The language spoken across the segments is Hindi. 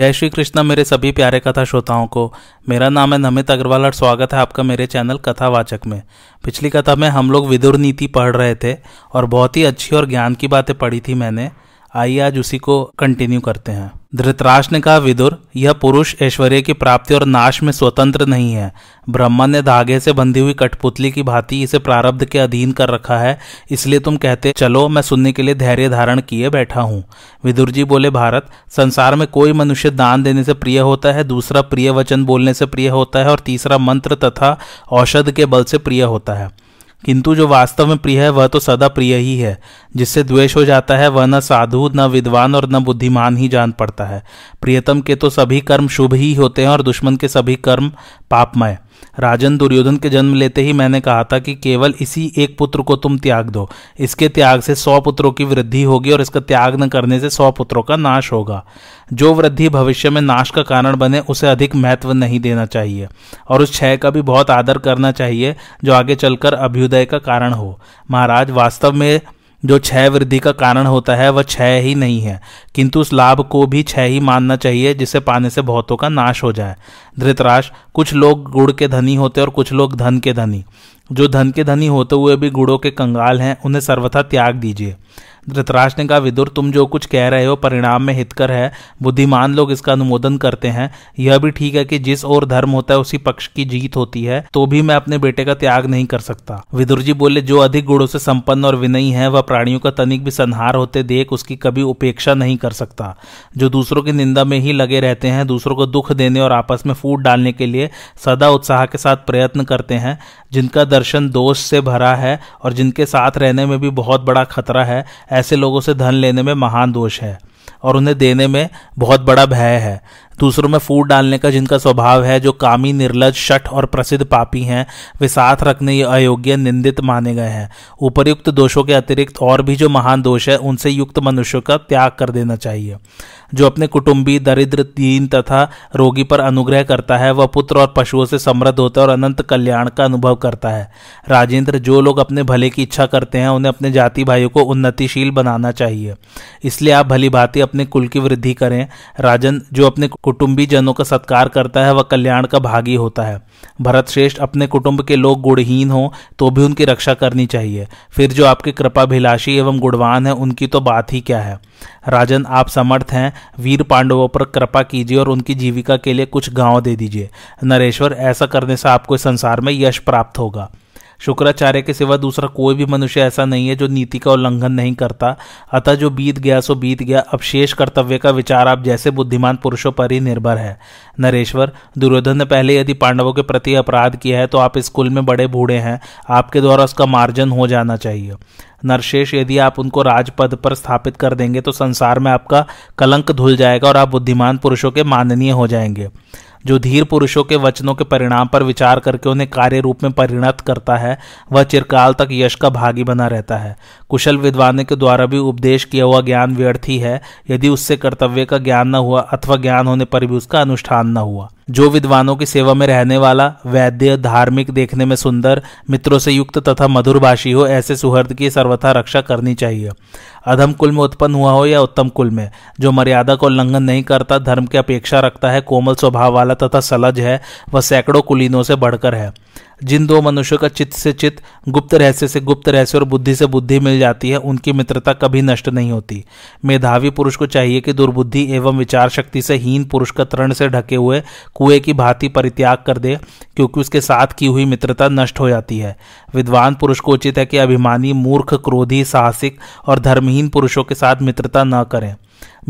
जय श्री कृष्ण, मेरे सभी प्यारे कथा श्रोताओं को। मेरा नाम है नमित अग्रवाल और स्वागत है आपका मेरे चैनल कथावाचक में। पिछली कथा में हम लोग विदुर नीति पढ़ रहे थे और बहुत ही अच्छी और ज्ञान की बातें पढ़ी थी मैंने। आइए आज उसी को कंटिन्यू करते हैं। धृतराष्ट्र ने कहा, विदुर, यह पुरुष ऐश्वर्य की प्राप्ति और नाश में स्वतंत्र नहीं है। ब्रह्मा ने धागे से बंधी हुई कठपुतली की भांति इसे प्रारब्ध के अधीन कर रखा है, इसलिए तुम कहते, चलो, मैं सुनने के लिए धैर्य धारण किए बैठा हूँ। विदुर जी बोले, भारत, संसार में कोई मनुष्य दान देने से प्रिय होता है, दूसरा प्रिय वचन बोलने से प्रिय होता है, और तीसरा मंत्र तथा औषध के बल से प्रिय होता है। किंतु जो वास्तव में प्रिय है, वह तो सदा प्रिय ही है। जिससे द्वेष हो जाता है, वह न साधु, न विद्वान और न बुद्धिमान ही जान पड़ता है। प्रियतम के तो सभी कर्म शुभ ही होते हैं और दुश्मन के सभी कर्म पापमय। राजन दुर्योधन के जन्म लेते ही मैंने कहा था कि केवल इसी एक पुत्र को तुम त्याग दो। इसके त्याग से सौ पुत्रों की वृद्धि होगी और इसका त्याग न करने से सौ पुत्रों का नाश होगा। जो वृद्धि भविष्य में नाश का कारण बने, उसे अधिक महत्व नहीं देना चाहिए। और उस क्षय का भी बहुत आदर करना चाहिए, जो आगे चलकर अभ्युदय का कारण हो। महाराज, वास्तव में जो क्षय वृद्धि का कारण होता है, वह क्षय ही नहीं है। किंतु उस लाभ को भी क्षय ही मानना चाहिए, जिसे पाने से बहुतों का नाश हो जाए। धृतराज, कुछ लोग गुड़ के धनी होते और कुछ लोग धन के धनी। जो धन के धनी होते हुए भी गुड़ों के कंगाल हैं, उन्हें सर्वथा त्याग दीजिए। धृतराज ने कहा, विदुर, तुम जो कुछ कह रहे हो परिणाम में हितकर है। बुद्धिमान लोग इसका अनुमोदन करते हैं। यह भी ठीक है कि जिस ओर धर्म होता है, उसी पक्ष की जीत होती है तो भी मैं अपने बेटे का त्याग नहीं कर सकता। विदुर जी बोले, जो अधिक गुणों से संपन्न और विनयी है, वह प्राणियों का तनिक भी संहार होते देख, उसकी कभी उपेक्षा नहीं कर सकता। जो दूसरों की निंदा में ही लगे रहते हैं, दूसरों को दुख देने और आपस में फूट डालने के लिए सदा उत्साह के साथ प्रयत्न करते हैं। जिनका दर्शन दोष से भरा है और जिनके साथ रहने में भी बहुत बड़ा खतरा है, ऐसे लोगों से धन लेने में महान दोष है और उन्हें देने में बहुत बड़ा भय है। दूसरों में फूट डालने का जिनका स्वभाव है, जो कामी, निर्लज, शठ और प्रसिद्ध पापी हैं, वे साथ रखने ये अयोग्य, निंदित माने गए हैं। उपरयुक्त दोषों के अतिरिक्त और भी जो महान दोष है, उनसे युक्त मनुष्यों का त्याग कर देना चाहिए। जो अपने कुटुंबी, दरिद्र, दीन तथा रोगी पर अनुग्रह करता है, वह पुत्र और पशुओं से समृद्ध होता है और अनंत कल्याण का अनुभव करता है। राजेंद्र, जो लोग अपने भले की इच्छा करते हैं, उन्हें अपने जाति भाइयों को उन्नतिशील बनाना चाहिए। इसलिए आप भली भांति अपने कुल की वृद्धि करें। राजन, जो अपने कुटुंबी जनों का सत्कार करता है, वह कल्याण का भागी होता है। भरत श्रेष्ठ अपने कुटुंब के लोग गुणहीन हो तो भी उनकी रक्षा करनी चाहिए। फिर जो आपके कृपाभिलाषी एवं गुणवान है, उनकी तो बात ही क्या है? राजन, आप समर्थ हैं, वीर पांडवों पर कृपा कीजिए और उनकी जीविका के लिए कुछ गाँव दे दीजिए। नरेश्वर, ऐसा करने से आपको संसार में यश प्राप्त होगा। शुक्राचार्य के सिवा दूसरा कोई भी मनुष्य ऐसा नहीं है जो नीति का उल्लंघन नहीं करता। अतः जो बीत गया, सो बीत गया। अब शेष कर्तव्य का विचार आप जैसे बुद्धिमान पुरुषों पर ही निर्भर है। नरेश्वर, दुर्योधन ने पहले यदि पांडवों के प्रति अपराध किया है तो आप इस कुल में बड़े बूढ़े हैं। आपके द्वारा उसका मार्जन हो जाना चाहिए। नरशेष, यदि आप उनको राजपद पर स्थापित कर देंगे तो संसार में आपका कलंक धुल जाएगा और आप बुद्धिमान पुरुषों के माननीय हो जाएँगे। जो धीर पुरुषों के वचनों के परिणाम पर विचार करके उन्हें कार्य रूप में परिणत करता है, वह चिरकाल तक यश का भागी बना रहता है। कुशल विद्वानों के द्वारा भी उपदेश किया हुआ ज्ञान व्यर्थ ही है, यदि उससे कर्तव्य का ज्ञान न हुआ अथवा ज्ञान होने पर भी उसका अनुष्ठान न हुआ। जो विद्वानों की सेवा में रहने वाला, वैद्य, धार्मिक, देखने में सुंदर, मित्रों से युक्त तथा मधुरभाषी हो, ऐसे सुहृद की सर्वथा रक्षा करनी चाहिए। अधम कुल में उत्पन्न हुआ हो या उत्तम कुल में? जो मर्यादा को उल्लंघन नहीं करता, धर्म की अपेक्षा रखता है, कोमल स्वभाव वाला तथा सलज है, वह सैकड़ों कुलीनों से बढ़कर है। जिन दो मनुष्यों का चित्त से चित्त, गुप्त रहस्य से गुप्त रहस्य और बुद्धि से बुद्धि मिल जाती है, उनकी मित्रता कभी नष्ट नहीं होती। मेधावी पुरुष को चाहिए कि दुर्बुद्धि एवं विचार शक्ति से हीन पुरुष का तरण से ढके हुए कुएँ की भांति परित्याग कर दे, क्योंकि उसके साथ की हुई मित्रता नष्ट हो जाती है। विद्वान पुरुष को उचित है कि अभिमानी, मूर्ख, क्रोधी, साहसिक और धर्महीन पुरुषों के साथ मित्रता न करें।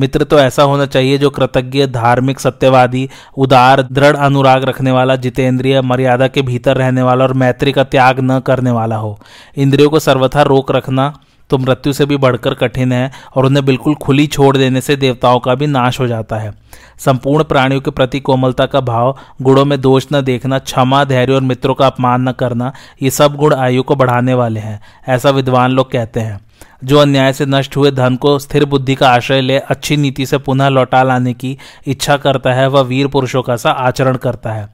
मित्र तो ऐसा होना चाहिए जो कृतज्ञ, धार्मिक, सत्यवादी, उदार, दृढ़ अनुराग रखने वाला, जितेंद्रिय मर्यादा के भीतर रहने वाला और मैत्री का त्याग न करने वाला हो। इंद्रियों को सर्वथा रोक रखना तो मृत्यु से भी बढ़कर कठिन है और उन्हें बिल्कुल खुली छोड़ देने से देवताओं का भी नाश हो जाता है। संपूर्ण प्राणियों के प्रति कोमलता का भाव, गुणों में दोष न देखना, क्षमा, धैर्य और मित्रों का अपमान न करना, ये सब गुण आयु को बढ़ाने वाले हैं, ऐसा विद्वान लोग कहते हैं। जो अन्याय से नष्ट हुए धन को स्थिर बुद्धि का आश्रय ले, अच्छी नीति से पुनः लौटा लाने की इच्छा करता है, वह वीर पुरुषों का सा आचरण करता है।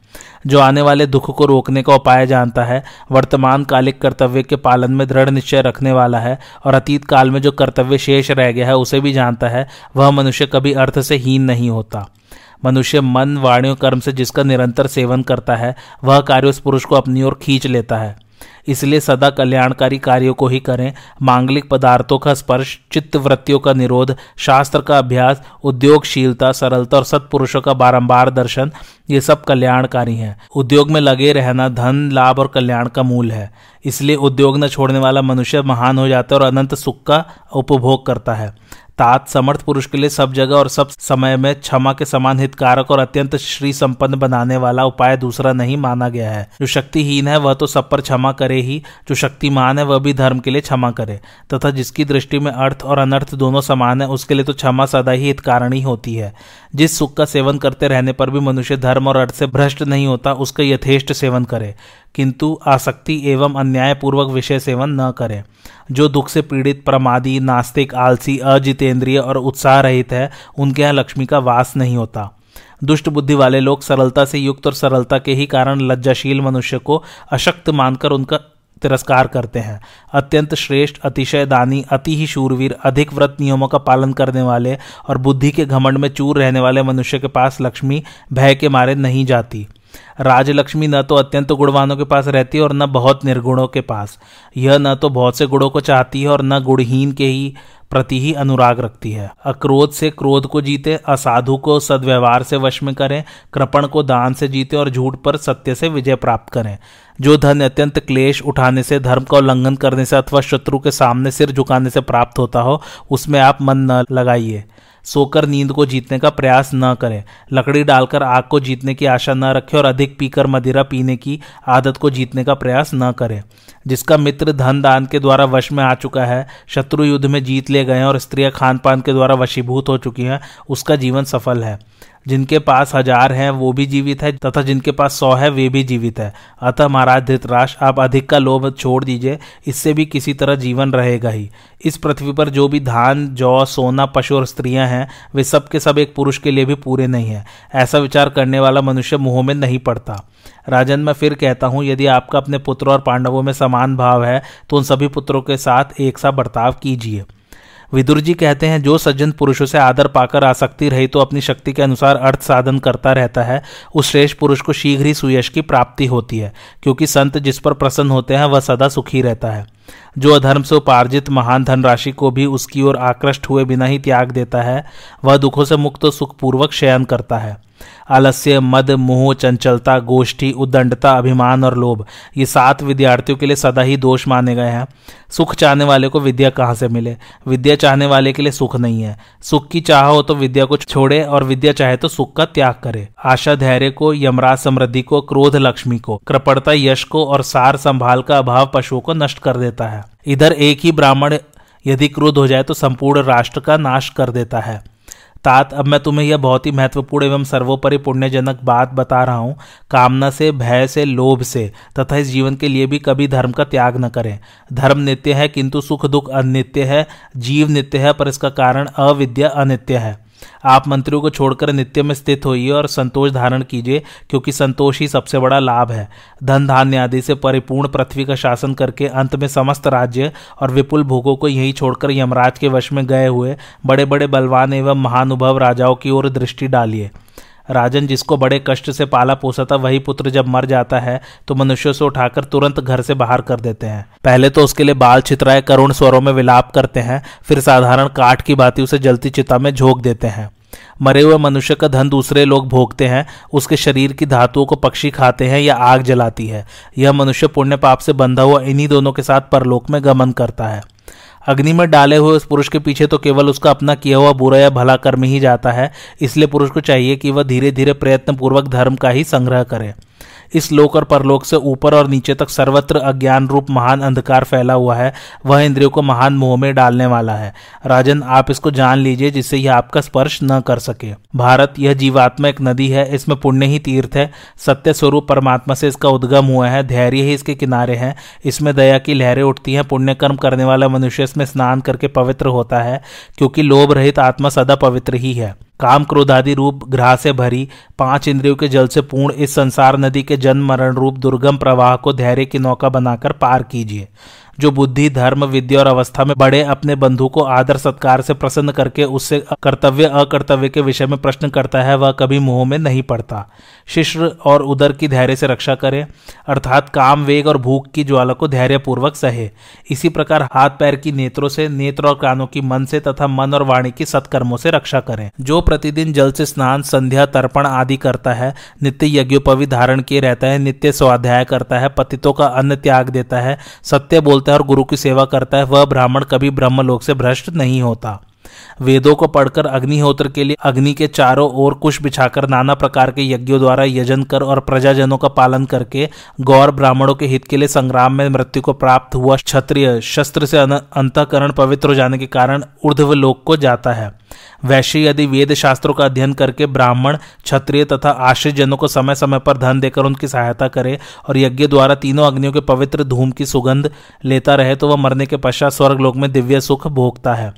जो आने वाले दुख को रोकने का उपाय जानता है, वर्तमान कालिक कर्तव्य के पालन में दृढ़ निश्चय रखने वाला है और अतीत काल में जो कर्तव्य शेष रह गया है, उसे भी जानता है, वह मनुष्य कभी अर्थ से हीन नहीं होता। मनुष्य मन, वाणियों, कर्म से जिसका निरंतर सेवन करता है, वह कार्य उस पुरुष को अपनी ओर खींच लेता है। इसलिए सदा कल्याणकारी कार्यों को ही करें। मांगलिक पदार्थों का स्पर्श चित्त वृत्तियों का निरोध, शास्त्र का अभ्यास, उद्योगशीलता, सरलता और सत्पुरुषों का बारंबार दर्शन, ये सब कल्याणकारी हैं। उद्योग में लगे रहना धन, लाभ और कल्याण का मूल है। इसलिए उद्योग न छोड़ने वाला मनुष्य महान हो जाता है और अनंत सुख का उपभोग करता है। तात समर्थ पुरुष के लिए सब जगह और सब समय में क्षमा के समान हितकारक और अत्यंत श्री संपन्न बनाने वाला उपाय दूसरा नहीं माना गया है। जो शक्तिहीन है, वह तो सब पर क्षमा करे ही। जो शक्तिमान है, वह भी धर्म के लिए क्षमा करे, तथा जिसकी दृष्टि में अर्थ और अनर्थ दोनों समान है, उसके लिए तो क्षमा सदा ही हितकारिणी होती है। जिस सुख का सेवन करते रहने पर भी मनुष्य धर्म और अर्थ से भ्रष्ट नहीं होता, उसका यथेष्ट सेवन करे। किंतु आसक्ति एवं अन्यायपूर्वक विषय सेवन न करें। जो दुख से पीड़ित, प्रमादी, नास्तिक, आलसी, अजितेंद्रिय और उत्साह रहित है, उनके यहाँ लक्ष्मी का वास नहीं होता। दुष्ट बुद्धि वाले लोग सरलता से युक्त और सरलता के ही कारण लज्जाशील मनुष्य को अशक्त मानकर उनका तिरस्कार करते हैं। अत्यंत श्रेष्ठ अतिशय दानी अति ही शूरवीर, अधिक व्रत नियमों का पालन करने वाले और बुद्धि के घमंड में चूर रहने वाले मनुष्य के पास लक्ष्मी भय के मारे नहीं जाती। राजलक्ष्मी न तो अत्यंत गुणवानों के पास रहती है और न बहुत निर्गुणों के पास। यह न तो बहुत से गुणों को चाहती है और न गुणहीन के ही प्रति ही अनुराग रखती है। अक्रोध से क्रोध को जीते, असाधु को सदव्यवहार से वश में करें, कृपण को दान से जीते और झूठ पर सत्य से विजय प्राप्त करें। जो धन अत्यंत क्लेश उठाने से, धर्म का उल्लंघन करने से अथवा शत्रु के सामने सिर झुकाने से प्राप्त होता हो, उसमें आप मन न लगाइए। सोकर नींद को जीतने का प्रयास न करें। लकड़ी डालकर आग को जीतने की आशा न रखें और अधिक पीकर मदिरा पीने की आदत को जीतने का प्रयास न करें। जिसका मित्र धन दान के द्वारा वश में आ चुका है, शत्रु युद्ध में जीत ले गए हैं और स्त्रियाँ खान पान के द्वारा वशीभूत हो चुकी हैं, उसका जीवन सफल है। जिनके पास हज़ार हैं, वो भी जीवित है, तथा जिनके पास सौ है, वे भी जीवित है। अतः महाराज धृतराष्ट्र आप अधिक का लोभ छोड़ दीजिए, इससे भी किसी तरह जीवन रहेगा ही। इस पृथ्वी पर जो भी धान, जौ, सोना, पशु और स्त्रियाँ हैं, वे सब के सब एक पुरुष के लिए भी पूरे नहीं है। ऐसा विचार करने वाला मनुष्य मुँह में नहीं पड़ता। राजन, मैं फिर कहता हूँ, यदि आपका अपने पुत्र और पांडवों में समान भाव है तो उन सभी पुत्रों के साथ एक सा बर्ताव कीजिए। विदुर जी कहते हैं, जो सज्जन पुरुषों से आदर पाकर आसक्ति रही तो अपनी शक्ति के अनुसार अर्थ साधन करता रहता है। उस श्रेष्ठ पुरुष को शीघ्र ही सुयश की प्राप्ति होती है, क्योंकि संत जिस पर प्रसन्न होते हैं, वह सदा सुखी रहता है। जो अधर्म से उपार्जित महान धनराशि को भी उसकी ओर आकृष्ट हुए बिना ही त्याग देता है, वह दुखों से मुक्त, सुखपूर्वक शयन करता है। आलस्य, मद, मोह, चंचलता, गोष्ठी उद्दंडता अभिमान और लोभ, ये सात विद्यार्थियों के लिए सदा ही दोष माने गए हैं। सुख चाहने वाले को विद्या कहाँ से मिले? विद्या चाहने वाले के लिए सुख नहीं है। सुख की चाह हो तो विद्या को छोड़े और विद्या चाहे तो सुख का त्याग करे। आशा धैर्य को, यमराज समृद्धि को, क्रोध लक्ष्मी को, कृपणता यश को और सार संभाल का अभाव पशुओं को नष्ट कर देता है। इधर एक ही ब्राह्मण यदि क्रोध हो जाए तो संपूर्ण राष्ट्र का नाश कर देता है। तात अब मैं तुम्हें यह बहुत ही महत्वपूर्ण एवं सर्वोपरि पुण्यजनक बात बता रहा हूँ। कामना से, भय से, लोभ से, तथा इस जीवन के लिए भी कभी धर्म का त्याग न करें। धर्म नित्य है, किंतु सुख दुख अनित्य है, जीव नित्य है, पर इसका कारण अविद्या अनित्य है। आप मंत्रियों को छोड़कर नित्य में स्थित होइए और संतोष धारण कीजिए, क्योंकि संतोष ही सबसे बड़ा लाभ है। धन धान्य आदि से परिपूर्ण पृथ्वी का शासन करके अंत में समस्त राज्य और विपुल भोगों को यही छोड़कर यमराज के वश में गए हुए बड़े बड़े बलवान एवं महानुभव राजाओं की ओर दृष्टि डालिए। राजन जिसको बड़े कष्ट से पाला पोसा था, वही पुत्र जब मर जाता है तो मनुष्यों से उठाकर तुरंत घर से बाहर कर देते हैं। पहले तो उसके लिए बाल चित्राए करुण स्वरों में विलाप करते हैं, फिर साधारण काठ की बाती उसे जलती चिता में झोंक देते हैं। मरे हुए मनुष्य का धन दूसरे लोग भोगते हैं, उसके शरीर की धातुओं को पक्षी खाते हैं या आग जलाती है। यह मनुष्य पुण्य पाप से बंधा हुआ इन्हीं दोनों के साथ परलोक में गमन करता है। अग्नि में डाले हुए उस पुरुष के पीछे तो केवल उसका अपना किया हुआ बुरा या भला कर्म ही जाता है, इसलिए पुरुष को चाहिए कि वह धीरे धीरे प्रयत्न पूर्वक धर्म का ही संग्रह करे। इस लोक और परलोक से ऊपर और नीचे तक सर्वत्र अज्ञान रूप महान अंधकार फैला हुआ है, वह इंद्रियों को महान मोह में डालने वाला है। राजन, आप इसको जान लीजिए, जिससे यह आपका स्पर्श न कर सके। भारत, यह जीवात्मा एक नदी है, इसमें पुण्य ही तीर्थ है। सत्य स्वरूप परमात्मा से इसका उद्गम हुआ है, धैर्य ही इसके किनारे हैं। इसमें दया की लहरें उठती हैं पुण्य कर्म करने वाला मनुष्य इसमें स्नान करके पवित्र होता है, क्योंकि लोभ रहित आत्मा सदा पवित्र ही है। काम क्रोधादि रूप ग्रह से भरी पाँच इंद्रियों के जल से पूर्ण इस संसार नदी के जन्म मरण रूप दुर्गम प्रवाह को धैर्य की नौका बनाकर पार कीजिए। जो बुद्धि, धर्म, विद्या और अवस्था में बड़े अपने बंधु को आदर, सत्कार से प्रसन्न करके उससे कर्तव्य, अकर्तव्य के विषय में प्रश्न करता है, वह कभी मुँह में नहीं पड़ता। शिष्य और उदर की धैर्य से रक्षा करे, अर्थात काम, वेग और भूख की ज्वाला को धैर्य पूर्वक सहे। इसी प्रकार हाथ, पैर की नेत्रों से, नेत्र और कानों की मन से तथा मन और वाणी की सत्कर्मों से रक्षा करें। जो प्रतिदिन जल से स्नान, संध्या, तर्पण आदि करता है, नित्य यज्ञोपवी धारण किए रहता है, नित्य स्वाध्याय करता है, पतितों का अन्न त्याग देता है, सत्य बोलता है और गुरु की सेवा करता है, वह ब्राह्मण कभी ब्रह्मलोक से भ्रष्ट नहीं होता। वेदों को पढ़कर अग्निहोत्र के लिए अग्नि के चारों ओर कुश बिछाकर नाना प्रकार के यज्ञों द्वारा यजन कर और प्रजाजनों का पालन करके गौर ब्राह्मणों के हित के लिए संग्राम में मृत्यु को प्राप्त हुआ। क्षत्रिय शस्त्र से अंतकरण पवित्र हो जाने के कारण ऊर्ध्व लोक को जाता है। वैश्य यदि वेद शास्त्रों का अध्ययन करके ब्राह्मण, क्षत्रिय तथा आश्रित जनों को समय समय पर धन देकर उनकी सहायता करे और यज्ञ द्वारा तीनों अग्नियों के पवित्र धूम की सुगंध लेता रहे तो वह मरने के पश्चात स्वर्ग लोक में दिव्य सुख भोगता है।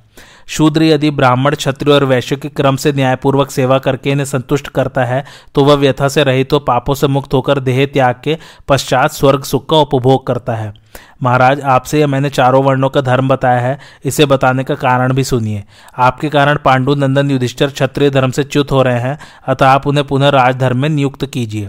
शूद्र यदि ब्राह्मण, क्षत्रिय और वैश्य के क्रम से न्यायपूर्वक सेवा करके इन्हें संतुष्ट करता है तो वह व्यथा से रहित तो पापों से मुक्त होकर देह त्याग के पश्चात स्वर्ग सुख का उपभोग करता है। महाराज, आपसे यह मैंने चारों वर्णों का धर्म बताया है, इसे बताने का कारण भी सुनिए। आपके कारण पांडु नंदन युधिष्ठर क्षत्रिय धर्म से च्युत हो रहे हैं, अतः आप उन्हें पुनः राजधर्म में नियुक्त कीजिए।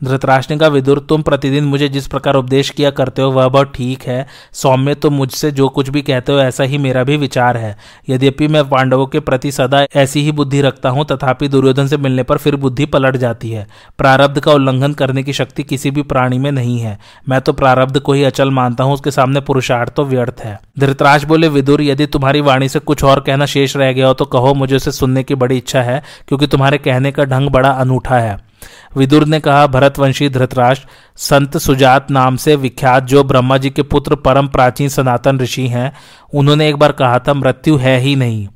धृतराष्ट्र का विदुर, तुम प्रतिदिन मुझे जिस प्रकार उपदेश किया करते हो, वह बहुत ठीक है। सौम्य, तुम मुझसे जो कुछ भी कहते हो, ऐसा ही मेरा भी विचार है। यद्यपि मैं पांडवों के प्रति सदा ऐसी ही बुद्धि रखता हूँ, तथापि दुर्योधन से मिलने पर फिर बुद्धि पलट जाती है। प्रारब्ध का उल्लंघन करने की शक्ति किसी भी प्राणी में नहीं है। मैं तो प्रारब्ध को ही अचल मानता हूँ, उसके सामने पुरुषार्थ तो व्यर्थ है। धृतराज बोले, विदुर, यदि तुम्हारी वाणी से कुछ और कहना शेष रह गया हो तो कहो मुझे उसे सुनने की बड़ी इच्छा है, क्योंकि तुम्हारे कहने का ढंग बड़ा अनूठा है। विदुर ने कहा, भरतवंशी धृतराष्ट्र, संत सुजात नाम से विख्यात, जो ब्रह्मा जी के पुत्र परम प्राचीन सनातन ऋषि हैं, उन्होंने एक बार कहा था, मृत्यु है ही नहीं।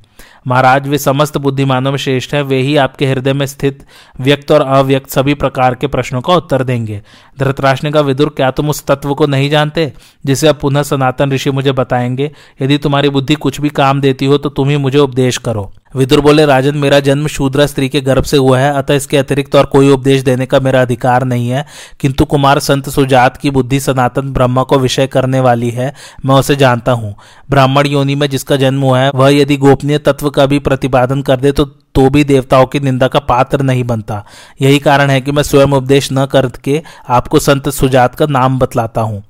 महाराज, वे समस्त बुद्धिमानों में श्रेष्ठ है, वे ही आपके हृदय में स्थित व्यक्त और अव्यक्त सभी प्रकार के प्रश्नों का उत्तर देंगे। धृतराष्ट्र ने कहा, विदुर, क्या तुम उस तत्व को नहीं जानते, जिसे अब पुनः सनातन ऋषि मुझे बताएँगे? यदि तुम्हारी बुद्धि कुछ भी काम देती हो तो तुम ही मुझे उपदेश करो। विदुर बोले, राजन, मेरा जन्म शूद्रा स्त्री के गर्भ से हुआ है, अतः इसके अतिरिक्त और कोई उपदेश देने का मेरा अधिकार नहीं है। किंतु कुमार संत सुजात की बुद्धि सनातन ब्रह्मा को विषय करने वाली है, मैं उसे जानता हूँ। ब्राह्मण योनि में जिसका जन्म हुआ है, वह यदि गोपनीय तत्व का भी प्रतिपादन कर दे तो तो भी देवताओं की निंदा का पात्र नहीं बनता। यही कारण है कि मैं स्वयं उपदेश न करके आपको संत सुजात का नाम बतलाता हूँ।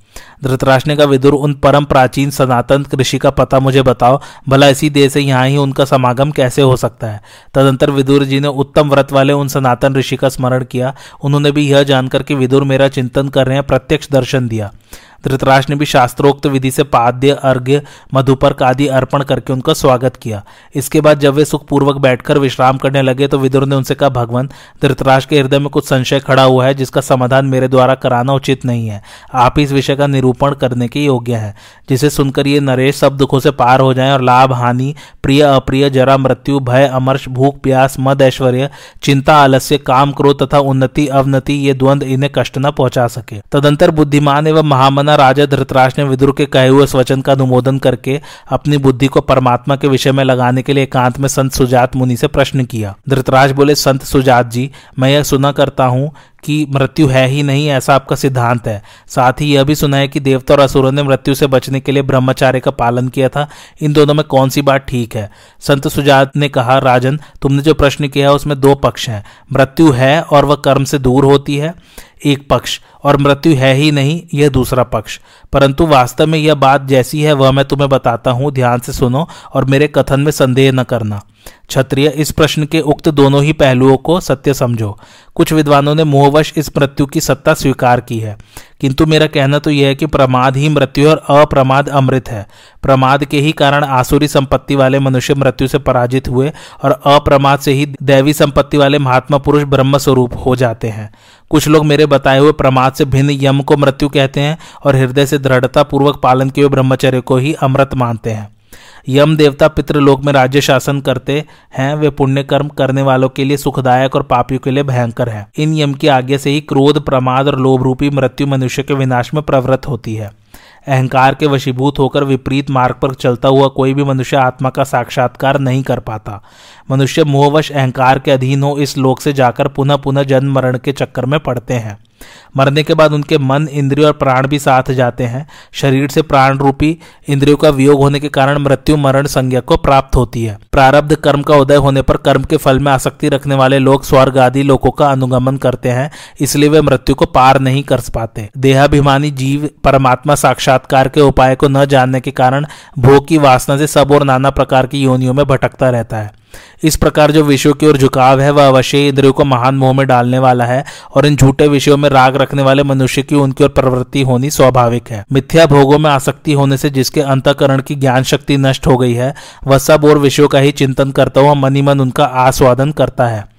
धृतराष्ट्र कहा, विदुर, उन परम प्राचीन सनातन ऋषि का पता मुझे बताओ। भला इसी देश से यहाँ ही उनका समागम कैसे हो सकता है? तदंतर विदुर जी ने उत्तम व्रत वाले उन सनातन ऋषि का स्मरण किया। उन्होंने भी यह जानकर कि विदुर मेरा चिंतन कर रहे हैं, प्रत्यक्ष दर्शन दिया। धृतराष्ट्र ने भी शास्त्रोक्त विधि से पाद्य, अर्घ्य मधुपर्क आदि अर्पण करके उनका स्वागत किया। इसके बाद जब वे सुखपूर्वक बैठकर विश्राम करने लगे तो विदुर ने उनसे कहा, भगवान धृतराष्ट्र के हृदय में कुछ संशय खड़ा हुआ है, जिसका समाधान मेरे द्वारा कराना उचित नहीं है। आप इस विषय का निरूपण करने के योग्य है, जिसे सुनकर ये नरेश सब दुखों से पार हो जाए और लाभ, हानि, प्रिय, अप्रिय, जरा, मृत्यु, भय अमर्श भूख, प्यास, मद, ऐश्वर्य, चिंता, आलस्य, काम, क्रोध तथा उन्नति, अवनति, ये द्वंद इन्हें कष्ट न पहुँचा सके। तदंतर बुद्धिमान एवं महामना पुनः राजा धृतराज ने विदुर के कहे हुए स्वचन का अनुमोदन करके अपनी बुद्धि को परमात्मा के विषय में लगाने के लिए एकांत में संत सुजात मुनि से प्रश्न किया। धृतराज बोले, संत सुजात जी, मैं यह सुना करता हूँ कि मृत्यु है ही नहीं, ऐसा आपका सिद्धांत है। साथ ही यह भी सुना है कि देवता और असुरों ने मृत्यु से बचने के लिए ब्रह्मचार्य का पालन किया था। इन दोनों में कौन सी बात ठीक है? संत सुजात ने कहा, राजन, तुमने जो प्रश्न किया है उसमें दो पक्ष हैं। मृत्यु है और वह कर्म से दूर होती है, एक पक्ष, और मृत्यु है ही नहीं, यह दूसरा पक्ष। परंतु वास्तव में यह बात जैसी है, वह मैं तुम्हें बताता हूँ, ध्यान से सुनो और मेरे कथन में संदेह न करना। क्षत्रिय, इस प्रश्न के उक्त दोनों ही पहलुओं को सत्य समझो। कुछ विद्वानों ने मोहवश इस मृत्यु की सत्ता स्वीकार की है। किंतु मेरा कहना तो यह है कि प्रमाद ही मृत्यु और अप्रमाद अमृत है। प्रमाद के ही कारण आसुरी संपत्ति वाले मनुष्य मृत्यु से पराजित हुए और अप्रमाद से ही दैवी संपत्ति वाले महात्मा पुरुष ब्रह्म स्वरूप हो जाते हैं। कुछ लोग मेरे बताए हुए प्रमाद से भिन्न यम को मृत्यु कहते हैं और हृदय से दृढ़ता पूर्वक पालन किए ब्रह्मचर्य को ही अमृत मानते हैं। यम देवता पितृलोक में राज्य शासन करते हैं, वे पुण्य कर्म करने वालों के लिए सुखदायक और पापियों के लिए भयंकर है। इन यम की आज्ञा से ही क्रोध, प्रमाद और लोभ रूपी मृत्यु मनुष्य के विनाश में प्रवृत्त होती है। अहंकार के वशीभूत होकर विपरीत मार्ग पर चलता हुआ कोई भी मनुष्य आत्मा का साक्षात्कार नहीं कर पाता। मनुष्य मोहवश अहंकार के अधीन हो, इस लोक से जाकर पुनः पुनः जन्म मरण के चक्कर में पड़ते हैं। मरने के बाद उनके मन, इंद्रिय और प्राण भी साथ जाते हैं। शरीर से प्राण रूपी इंद्रियों का वियोग होने के कारण मृत्यु, मरण संज्ञा को प्राप्त होती है। प्रारब्ध कर्म का उदय होने पर कर्म के फल में आसक्ति रखने वाले लोग स्वर्ग आदि लोगों का अनुगमन करते हैं, इसलिए वे मृत्यु को पार नहीं कर पाते। देहाभिमानी जीव परमात्मा साक्षात्कार के उपाय को न जानने के कारण भोग की वासना से सब और नाना प्रकार की योनियों में भटकता रहता है। इस प्रकार जो विषयों की ओर झुकाव है, वह अवश्य इंद्रियों को महान मोह में डालने वाला है और इन झूठे विषयों में राग रखने वाले मनुष्य की उनकी ओर प्रवृत्ति होनी स्वाभाविक है। मिथ्या भोगों में आसक्ति होने से जिसके अंतकरण की ज्ञान शक्ति नष्ट हो गई है, वह सब और विषयों का ही चिंतन करता हुआ मनी मन उनका आस्वादन करता है।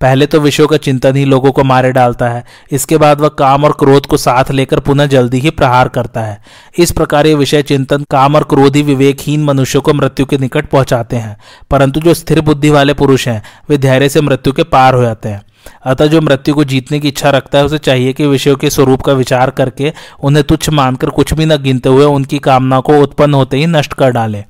पहले तो विषयों का चिंतन ही लोगों को मारे डालता है। इसके बाद वह काम और क्रोध को साथ लेकर पुनः जल्दी ही प्रहार करता है। इस प्रकार ये विषय चिंतन, काम और क्रोध ही विवेकहीन मनुष्यों को मृत्यु के निकट पहुंचाते हैं। परंतु जो स्थिर बुद्धि वाले पुरुष हैं, वे धैर्य से मृत्यु के पार हो जाते हैं। अतः जो मृत्यु को जीतने की इच्छा रखता है, उसे चाहिए कि विषयों के स्वरूप का विचार करके उन्हें तुच्छ मानकर कुछ भी न गिनते हुए उनकी कामना को उत्पन्न होते ही नष्ट कर डाले।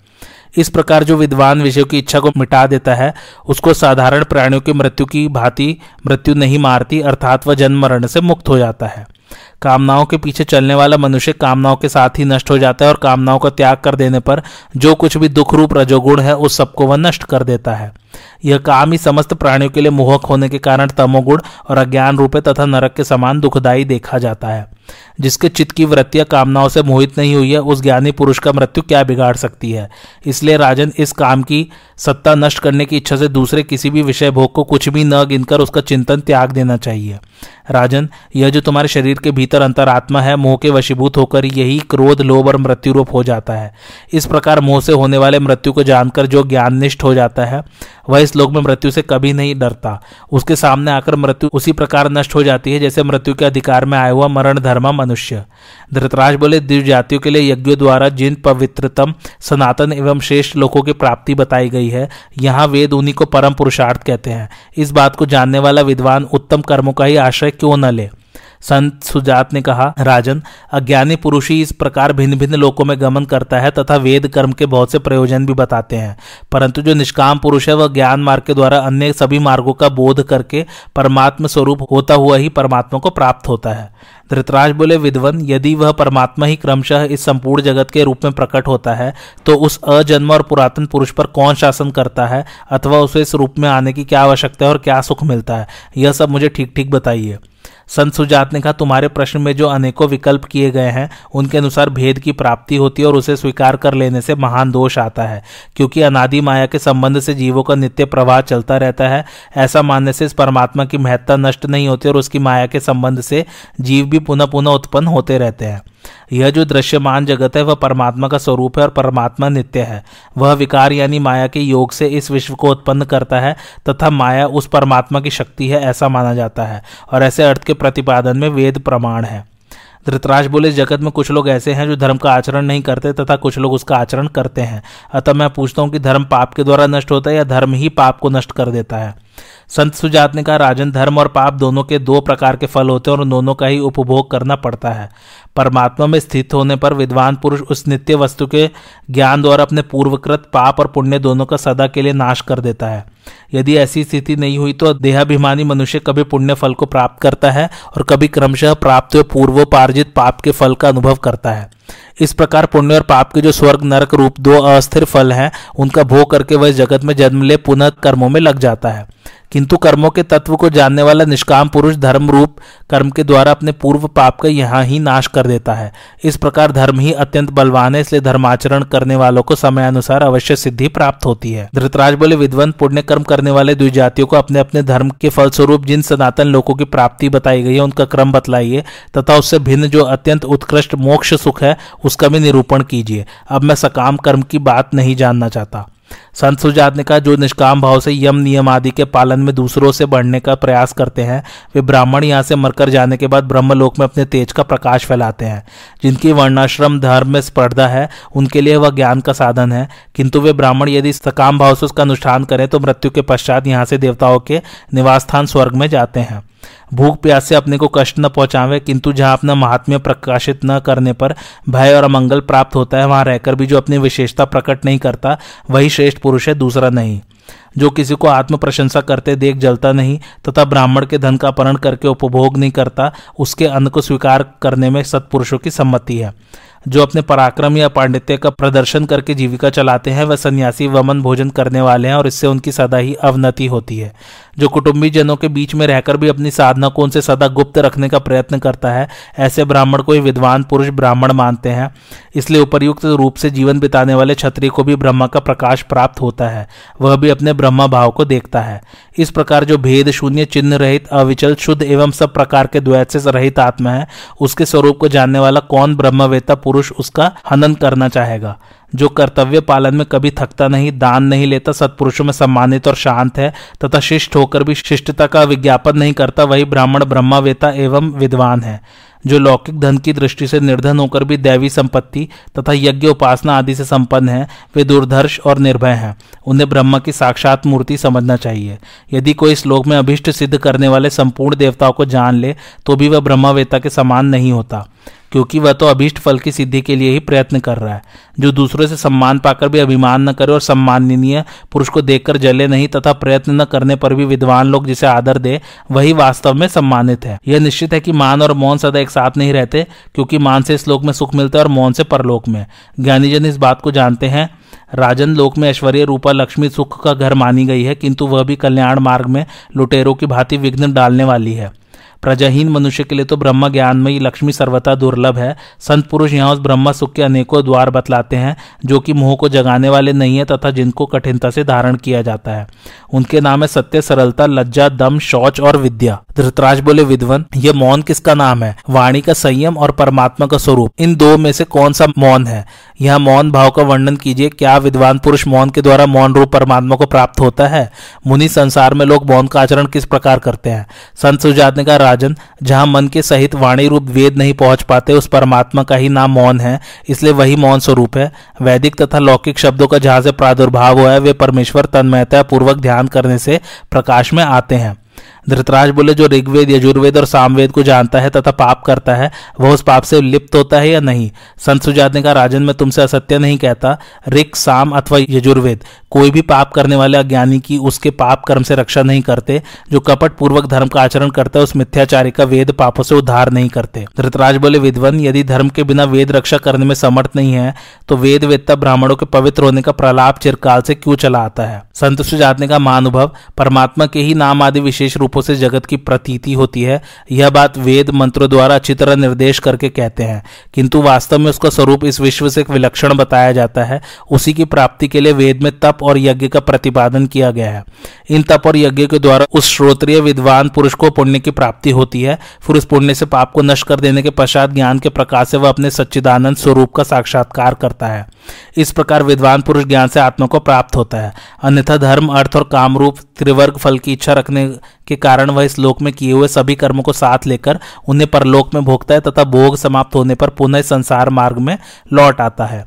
इस प्रकार जो विद्वान विषयों की इच्छा को मिटा देता है, उसको साधारण प्राणियों की मृत्यु की भांति मृत्यु नहीं मारती, अर्थात वह जन्म मरण से मुक्त हो जाता है। कामनाओं के पीछे चलने वाला मनुष्य कामनाओं के साथ ही नष्ट हो जाता है और कामनाओं का त्याग कर देने पर जो कुछ भी दुख रूप रजोगुण है, उस सबको वह नष्ट कर देता है। यह काम ही समस्त प्राणियों के लिए मोहक होने के कारण तमोगुण और अज्ञान रूपे तथा नरक के समान दुखदायी देखा जाता है। जिसके चित्त की वृत्तियाँ कामनाओं से मोहित नहीं हुई है, उस ज्ञानी पुरुष का मृत्यु क्या बिगाड़ सकती है? इसलिए राजन इस काम की सत्ता नष्ट करने की इच्छा से दूसरे किसी भी विषय भोग को कुछ भी न गिनकर उसका चिंतन त्याग देना चाहिए। राजन, यह जो तुम्हारे शरीर के भीतर अंतरात्मा है, मोह के वशीभूत होकर यही क्रोध, लोभ और मृत्यु रूप हो जाता है। इस प्रकार मोह से होने वाले मृत्यु को जानकर जो ज्ञाननिष्ठ हो जाता है, वह इस लोक में मृत्यु से कभी नहीं डरता। उसके सामने आकर मृत्यु उसी प्रकार नष्ट हो जाती है, जैसे मृत्यु के अधिकार में आया हुआ मरण धर्मा मनुष्य। धृतराज बोले दिव्य जातियों के लिए यज्ञों द्वारा जिन पवित्रतम, सनातन एवं श्रेष्ठ लोगों की प्राप्ति बताई गई है, यहाँ वेद उन्हीं को परम पुरुषार्थ कहते हैं। इस बात को जानने वाला विद्वान उत्तम कर्मों का ही आश्रय क्यों न ले? संत सुजात ने कहा, राजन, अज्ञानी पुरुष ही इस प्रकार भिन्न भिन्न लोकों में गमन करता है तथा वेद कर्म के बहुत से प्रयोजन भी बताते हैं। परंतु जो निष्काम पुरुष है, वह ज्ञान मार्ग के द्वारा अन्य सभी मार्गों का बोध करके परमात्म स्वरूप होता हुआ ही परमात्मा को प्राप्त होता है। धृतराज बोले, विद्वन, यदि वह परमात्मा ही क्रमशः इस संपूर्ण जगत के रूप में प्रकट होता है तो उस अजन्म और पुरातन पुरुष पर कौन शासन करता है? अथवा उसे इस रूप में आने की क्या आवश्यकता है और क्या सुख मिलता है? यह सब मुझे ठीक ठीक बताइए। संत सुजात ने कहा, तुम्हारे प्रश्न में जो अनेकों विकल्प किए गए हैं, उनके अनुसार भेद की प्राप्ति होती है और उसे स्वीकार कर लेने से महान दोष आता है। क्योंकि अनादि माया के संबंध से जीवों का नित्य प्रवाह चलता रहता है, ऐसा मानने से इस परमात्मा की महत्ता नष्ट नहीं होती और उसकी माया के संबंध से जीव भी पुनः पुनः उत्पन्न होते रहते हैं। यह जो दृश्यमान जगत है, वह परमात्मा का स्वरूप है और परमात्मा नित्य है। वह विकार यानी माया के योग से इस विश्व को उत्पन्न करता है तथा माया उस परमात्मा की शक्ति है, ऐसा माना जाता है। और ऐसे अर्थ के प्रतिपादन में वेद प्रमाण है। धृतराज बोले, जगत में कुछ लोग ऐसे हैं जो धर्म का आचरण नहीं करते तथा कुछ लोग उसका आचरण करते हैं। अतः मैं पूछता हूँ कि धर्म पाप के द्वारा नष्ट होता है या धर्म ही पाप को नष्ट कर देता है? संत सुजात ने कहा, राजन धर्म और पाप दोनों के दो प्रकार के फल होते हैं और दोनों का ही उपभोग करना पड़ता है। परमात्मा में स्थित होने पर विद्वान पुरुष उस नित्य वस्तु के ज्ञान द्वारा अपने पूर्वकृत पाप और पुण्य दोनों का सदा के लिए नाश कर देता है। यदि ऐसी स्थिति नहीं हुई तो देहाभिमानी मनुष्य कभी पुण्य फल को प्राप्त करता है और कभी क्रमशः प्राप्त हुए पूर्वोपार्जित पाप के फल का अनुभव करता है। इस प्रकार पुण्य और पाप के जो स्वर्ग, नरक रूप, दो अस्थिर फल हैं, उनका भोग करके वह जगत में जन्म ले, पुनः कर्मों में लग जाता है। किंतु कर्मों के तत्व को जानने वाला निष्काम पुरुष धर्म रूप कर्म के द्वारा अपने पूर्व पाप का यहाँ ही नाश कर देता है। इस प्रकार धर्म ही अत्यंत बलवान है, इसलिए धर्माचरण करने वालों को समय अनुसार अवश्य सिद्धि प्राप्त होती है। धृतराज बोले विद्वन पुण्य कर्म करने वाले द्विजातियों को अपने अपने धर्म के फलस्वरूप जिन सनातन लोगों की प्राप्ति बताई गई है, उनका क्रम बतलाइए, तथा उससे भिन्न जो अत्यंत उत्कृष्ट मोक्ष सुख है, उसका भी निरूपण कीजिए। अब मैं सकाम कर्म की बात नहीं जानना चाहता। संत सुजात ने कहा, जो निष्काम भाव से यम नियम आदि के पालन में दूसरों से बढ़ने का प्रयास करते हैं, वे ब्राह्मण यहाँ से मरकर जाने के बाद ब्रह्मलोक में अपने तेज का प्रकाश फैलाते हैं। जिनकी वर्णाश्रम, धर्म में स्पर्धा है, उनके लिए वह ज्ञान का साधन है। किंतु वे ब्राह्मण यदि सकाम भाव से उसका अनुष्ठान करें तो मृत्यु के पश्चात यहाँ से देवताओं के निवास स्थान स्वर्ग में जाते हैं। भूख प्यास से अपने को कष्ट न पहुंचावे, किंतु जहाँ अपना महात्म्य प्रकाशित न करने पर भय और अमंगल प्राप्त होता है, वहाँ रहकर भी जो अपनी विशेषता प्रकट नहीं करता, वही श्रेष्ठ पुरुष है, दूसरा नहीं। जो किसी को आत्म प्रशंसा करते देख जलता नहीं, तथा ब्राह्मण के धन का अपहरण करके उपभोग नहीं करता, उसके अन्न को स्वीकार करने में सत्पुरुषों की सम्मति है। जो अपने पराक्रम या पांडित्य का प्रदर्शन करके जीविका चलाते हैं, वह सन्यासी, वमन, भोजन करने वाले हैं, और इससे उनकी सदा ही अवनति होती है। जो कुटुंबी जनों के बीच में रहकर भी अपनी साधना को उनसे सदा गुप्त रखने का प्रयत्न करता है, ऐसे ब्राह्मण को ही विद्वान पुरुष ब्राह्मण मानते हैं। इसलिए उपरयुक्त रूप से जीवन बिताने वाले क्षत्रिय को भी ब्रह्मा का प्रकाश प्राप्त होता है, वह भी अपने ब्रह्मा भाव को देखता है। इस प्रकार जो भेद, शून्य, चिन्ह रहित, अविचल, शुद्ध एवं सब प्रकार के द्वैत से रहित आत्मा है, उसके स्वरूप को जानने वाला कौन ब्रह्मवेता पुरुष उसका हनन करना चाहेगा? जो कर्तव्य पालन में कभी थकता नहीं, दान नहीं लेता, सत्पुरुषों में सम्मानित और शांत है, तथा शिष्ट होकर भी शिष्टता का विज्ञापन नहीं करता, वही ब्राह्मण, ब्रह्मावेता एवं विद्वान है, जो लौकिक धन की दृष्टि से निर्धन होकर भी दैवी संपत्ति तथा यज्ञ, उपासना आदि से संपन्न है, वे दुर्धर्ष और निर्भय हैं। उन्हें ब्रह्मा की साक्षात मूर्ति समझना चाहिए। यदि कोई श्लोक में अभिष्ट सिद्ध करने वाले संपूर्ण देवताओं को जान ले तो भी वह ब्रह्मावेता के समान नहीं होता। क्योंकि वह तो अभीष्ट फल की सिद्धि के लिए ही प्रयत्न कर रहा है। जो दूसरों से सम्मान पाकर भी अभिमान न करे और सम्माननीय पुरुष को देखकर जले नहीं तथा प्रयत्न न करने पर भी विद्वान लोग जिसे आदर दे, वही वास्तव में सम्मानित है। यह निश्चित है कि मान और मौन सदा एक साथ नहीं रहते, क्योंकि मान से श्लोक में सुख मिलता है और मौन से परलोक में। ज्ञानीजन इस बात को जानते हैं, राजन लोक में ऐश्वर्य रूपा लक्ष्मी सुख का घर मानी गई है, किंतु वह भी कल्याण मार्ग में लुटेरों की भांति विघ्न डालने वाली है। प्रजाहीन मनुष्य के लिए तो ब्रह्म ज्ञानमयी लक्ष्मी सर्वथा दुर्लभ है। संत पुरुष यहाँ उस ब्रह्म सुख के अनेकों द्वार बतलाते हैं, जो कि मोह को जगाने वाले नहीं है तथा जिनको कठिनता से धारण किया जाता है। उनके नाम है सत्य, सरलता, लज्जा, दम, शौच और विद्या। धृतराज बोले, विद्वन ये मौन किसका नाम है? वाणी का संयम और परमात्मा का स्वरूप। इन दो में से कौन सा मौन है? यह मौन भाव का वर्णन कीजिए, क्या विद्वान पुरुष मौन के द्वारा मौन रूप परमात्मा को प्राप्त होता है? मुनि संसार में लोग मौन का आचरण किस प्रकार करते हैं? संत सुजात ने कहा राजन, जहाँ मन के सहित वाणी रूप वेद नहीं पहुँच पाते, उस परमात्मा का ही नाम मौन है, इसलिए वही मौन स्वरूप है। वैदिक तथा लौकिक शब्दों का जहाँ से प्रादुर्भाव हुआ है, वे परमेश्वर तन्मयता पूर्वक ध्यान करने से प्रकाश में आते हैं। धृतराज बोले, जो ऋग्वेद, यजुर्वेद और सामवेद को जानता है तथा पाप करता है, वह उस पाप से लिप्त होता है या नहीं? संत सुजात ने कहा, राजन, मैं तुमसे असत्य नहीं कहता। ऋग, साम अथवा यजुर्वेद, कोई भी पाप करने वाले अज्ञानी की उसके पाप कर्म से रक्षा नहीं करते, जो कपट पूर्वक धर्म का आचरण करता है, उस मिथ्याचारी का वेद पापों से उद्धार नहीं करते। धृतराज बोले, विद्वन, यदि धर्म के बिना वेद रक्षा करने में समर्थ नहीं है तो वेद वेदता ब्राह्मणों के पवित्र होने का प्रलाप चिरकाल से क्यों चला आता है? संत सुजात ने का महानुभव, परमात्मा के ही नाम आदि विशेष रूपों रूपों से जगत की प्रतीति होती है। यह बात वेद मंत्रों द्वारा अच्छी तरह निर्देश करके कहते हैं। किंतु वास्तव में उसका स्वरूप इस विश्व से विलक्षण बताया जाता है। उसी की प्राप्ति के लिए वेद में तप और यज्ञ का प्रतिपादन किया गया है। इन तप और यज्ञ के द्वारा उस श्रोत्रिय विद्वान पुरुष को पुण्य की प्राप्ति होती है। फिर उस पुण्य से पाप को नष्ट कर देने के पश्चात ज्ञान के प्रकाश से वह अपने सच्चिदानंद स्वरूप का साक्षात्कार करता है। इस प्रकार विद्वान पुरुष ज्ञान से आत्मा को प्राप्त होता है। अन्यथा धर्म, अर्थ और काम रूप त्रिवर्ग, फल की इच्छा रखने के कारण वह इस लोक में किए हुए सभी कर्मों को साथ लेकर उन्हें परलोक में भोगता है तथा भोग समाप्त होने पर पुनः संसार मार्ग में लौट आता है।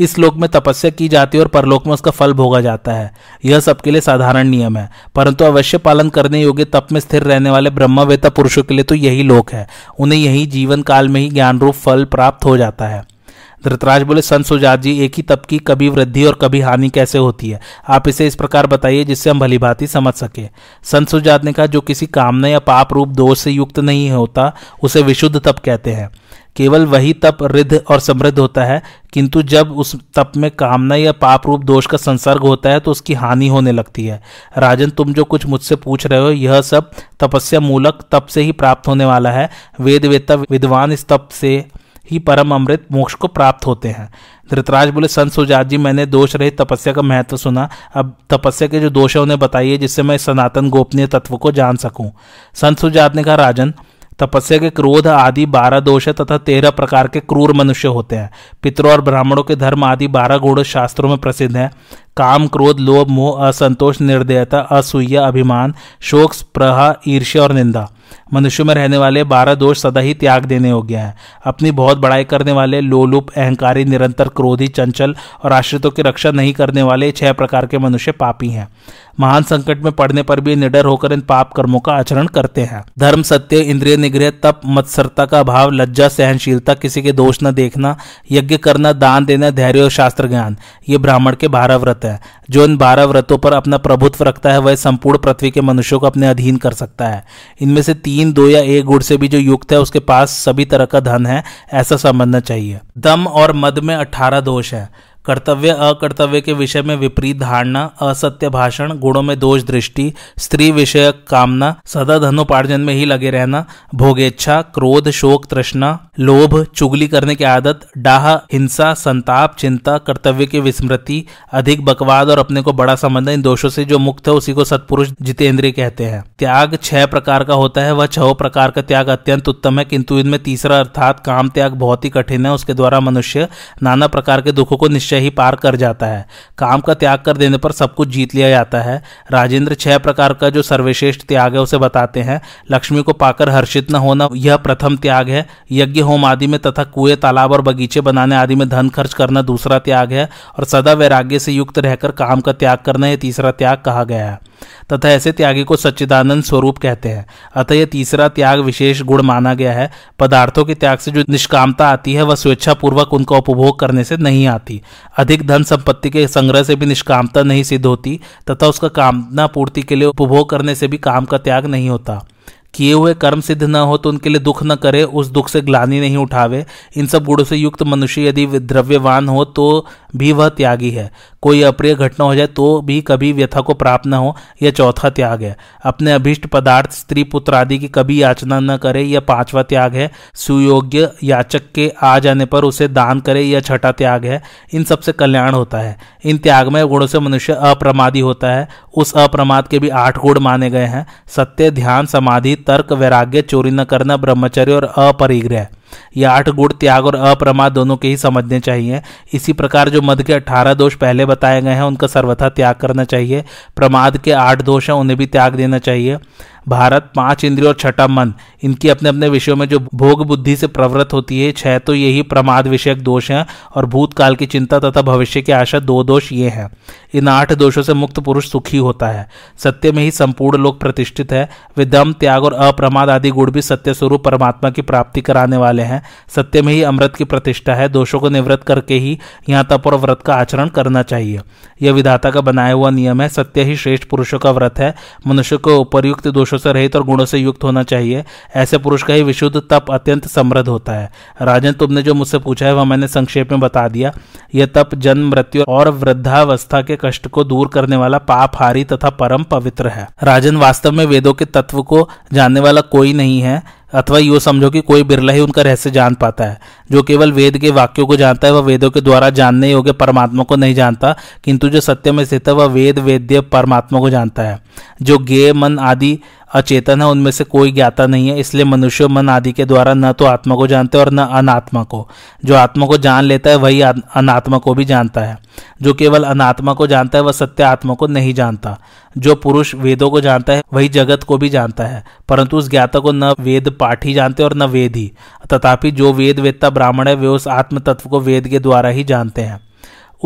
इस लोक में तपस्या की जाती है और परलोक में उसका फल भोगा जाता है। यह सबके लिए साधारण नियम है, परंतु अवश्य पालन करने योग्य तप में स्थिर रहने वाले ब्रह्मवेता पुरुषों के लिए तो यही लोक है। उन्हें यही जीवन काल में ही ज्ञान रूप फल प्राप्त हो जाता है। धृतराज बोले, संत सुजात जी, एक ही तप की कभी वृद्धि और कभी हानि कैसे होती है? आप इसे इस प्रकार बताइए जिससे हम भली भांति समझ सके। संत सुजात ने कहा, जो किसी कामना या पाप रूप दोष से युक्त नहीं होता, उसे विशुद्ध तप कहते हैं। केवल वही तप रिद्ध और समृद्ध होता है, किंतु जब उस तप में कामना या पाप रूप दोष का संसर्ग होता है तो उसकी हानि होने लगती है। राजन, तुम जो कुछ मुझसे पूछ रहे हो, यह सब तपस्या मूलक तप से ही प्राप्त होने वाला है। वेद वेता विद्वान इस तप से ही परम अमृत मोक्ष को प्राप्त होते हैं। धृतराज बोले, संत सुजात जी, मैंने दोष रहित तपस्या का महत्व सुना। अब तपस्या के जो दोष है, उन्हें बताइए, जिससे मैं सनातन गोपनीय तत्व को जान सकूँ। संत सुजात ने कहा, राजन, तपस्या के क्रोध आदि बारह दोष है तथा तेरह प्रकार के क्रूर मनुष्य होते हैं। पितरों और ब्राह्मणों के धर्म आदि बारह गुण शास्त्रों में प्रसिद्ध है। काम, क्रोध, लोभ, मोह, असंतोष, निर्दयता, असूया, अभिमान, शोक प्रहा ईर्ष्या और निंदा। मनुष्य में रहने वाले बारह दोष सदा ही त्याग देने योग्य हैं। अपनी बहुत बड़ाई करने वाले, लोलुप, अहंकारी, निरंतर क्रोधी, चंचल और आश्रितों की रक्षा नहीं करने वाले छह प्रकार के मनुष्य पापी हैं। महान संकट में पड़ने पर भी निडर होकर इन पाप कर्मों का आचरण करते हैं। धर्म, सत्य, इंद्रिय, निग्रह, तप, मत्सरता का भाव लज्जा, सहनशीलता, किसी के दोष न देखना, यज्ञ करना, दान देना, धैर्य और शास्त्र ज्ञान, ये ब्राह्मण के बारह व्रत है। जो इन बारह व्रतों पर अपना प्रभुत्व रखता है, वह संपूर्ण पृथ्वी के मनुष्यों को अपने अधीन कर सकता है। इनमें से तीन दो या एक गुण से भी जो युक्त है, उसके पास सभी तरह का धन है, ऐसा समझना चाहिए। दम और मद में अठारह दोष है। कर्तव्य, अकर्तव्य के विषय में विपरीत धारणा, असत्य भाषण, गुणों में दोष दृष्टि, स्त्री विषय कामना, सदा धनोपार्जन में ही लगे रहना, भोगेच्छा, क्रोध, शोक, तृष्णा, लोभ, चुगली करने की आदत, डाह, हिंसा, संताप, चिंता, कर्तव्य की विस्मृति, अधिक बकवाद और अपने को बड़ा समझना, इन दोषों से जो मुक्त है, उसी को सत्पुरुष जितेंद्रिय कहते हैं। त्याग छह प्रकार का होता है, वह छह प्रकार का त्याग अत्यंत उत्तम है, किंतु इनमें तीसरा अर्थात काम त्याग बहुत ही कठिन है, उसके द्वारा मनुष्य नाना प्रकार के दुखों को निश्चय ही पार कर जाता है। काम का त्याग कर देने पर सब कुछ जीत लिया जाता है। राजेंद्र छह प्रकार का जो सर्वश्रेष्ठ त्याग है, उसे बताते हैं। लक्ष्मी को पाकर हर्षित न होना, यह प्रथम त्याग है। यज्ञ, होम आदि में तथा कुएँ, तालाब और बगीचे बनाने आदि में धन खर्च करना दूसरा त्याग है। और सदा वैराग्य से युक्त रहकर काम का त्याग करना, यह तीसरा त्याग कहा गया है। तथा ऐसे त्यागी को सच्चिदानंद स्वरूप कहते हैं। अतः यह तीसरा त्याग विशेष गुण माना गया है। पदार्थों के त्याग से जो निष्कामता आती है, वह स्वेच्छा पूर्वक उनका उपभोग करने से नहीं आती। अधिक धन संपत्ति के संग्रह से भी निष्कामता नहीं सिद्ध होती, तथा उसका कामना पूर्ति के लिए उपभोग करने से भी काम का त्याग नहीं होता। किए हुए कर्म सिद्ध न हो तो उनके लिए दुख न करे, उस दुख से ग्लानी नहीं उठावे। इन सब गुणों से युक्त मनुष्य यदि द्रव्यवान हो तो भी वह त्यागी है। कोई अप्रिय घटना हो जाए तो भी कभी व्यथा को प्राप्त न हो, यह चौथा त्याग है। अपने अभिष्ट पदार्थ, स्त्री पुत्र आदि की कभी याचना न करे, यह पांचवा त्याग है। सुयोग्य याचक के आ जाने पर उसे दान करे, यह छठा त्याग है। इन सबसे कल्याण होता है। इन त्यागमय गुणों से मनुष्य अप्रमादी होता है। उस अप्रमाद के भी आठ गुण माने गए हैं। सत्य, ध्यान, समाधि, तर्क, वैराग्य, चोरी न करना, ब्रह्मचर्य और अपरिग्रह। ये आठ गुण त्याग और अप्रमाद दोनों के ही समझने चाहिए। इसी प्रकार जो मध के अठारह दोष पहले बताए गए हैं, उनका सर्वथा त्याग करना चाहिए। प्रमाद के आठ दोष हैं, उन्हें भी त्याग देना चाहिए। भारत, पाँच इंद्रिय और छठा मन। इनकी अपने अपने विषयों में जो भोग बुद्धि से प्रवृत्त होती है, छह तो यही प्रमाद विषयक दोष हैं और भूतकाल की चिंता तथा भविष्य की आशा दो दोष ये हैं। इन आठ दोषों से मुक्त पुरुष सुखी होता है। सत्य में ही संपूर्ण लोक प्रतिष्ठित है। विदम त्याग और अप्रमाद आदि गुण भी सत्य स्वरूप परमात्मा की प्राप्ति कराने वाले हैं। सत्य में ही अमृत की प्रतिष्ठा है। दोषों को निवृत्त करके ही यहाँ तप और व्रत का आचरण करना चाहिए। यह विधाता का बनाया हुआ नियम है। सत्य ही श्रेष्ठ पुरुषों का व्रत है। मनुष्य को उपरयुक्त दोषों दोषों से रहित और गुणों से युक्त होना चाहिए। ऐसे पुरुष का ही विशुद्ध तप अत्यंत समृद्ध होता है। राजन, तुमने जो मुझसे पूछा है, वह मैंने संक्षेप में बता दिया। यह तप जन्म, मृत्यु और वृद्धावस्था के कष्ट को दूर करने वाला पाप हारी तथा परम पवित्र है। राजन, वास्तव में वेदों के तत्व को जानने वाला कोई नहीं है, अथवा यो समझो कि कोई बिरला ही उनका रहस्य जान पाता है। जो केवल वेद के वाक्यों को जानता है, वह वेदों के द्वारा जानने योग्य परमात्मा को नहीं जानता, किंतु जो सत्य में स्थित है, वह वेद, वेद्य परमात्मा को जानता है। जो गे मन आदि अचेतन है, उनमें से कोई ज्ञाता नहीं है, इसलिए मनुष्य मन आदि के द्वारा न तो आत्मा को जानते और न अनात्मा को। जो आत्मा को जान लेता है, वही अनात्मा को भी जानता है। जो केवल अनात्मा को जानता है, वह सत्य आत्मा को नहीं जानता। जो पुरुष वेदों को जानता है, वही जगत को भी जानता है। परंतु उस ज्ञाता को न वेद पाठी जानते और न वेद। ही तथापि जो वेद वेदता ब्राह्मण है, वे उस आत्म तत्व को वेद के द्वारा ही जानते हैं।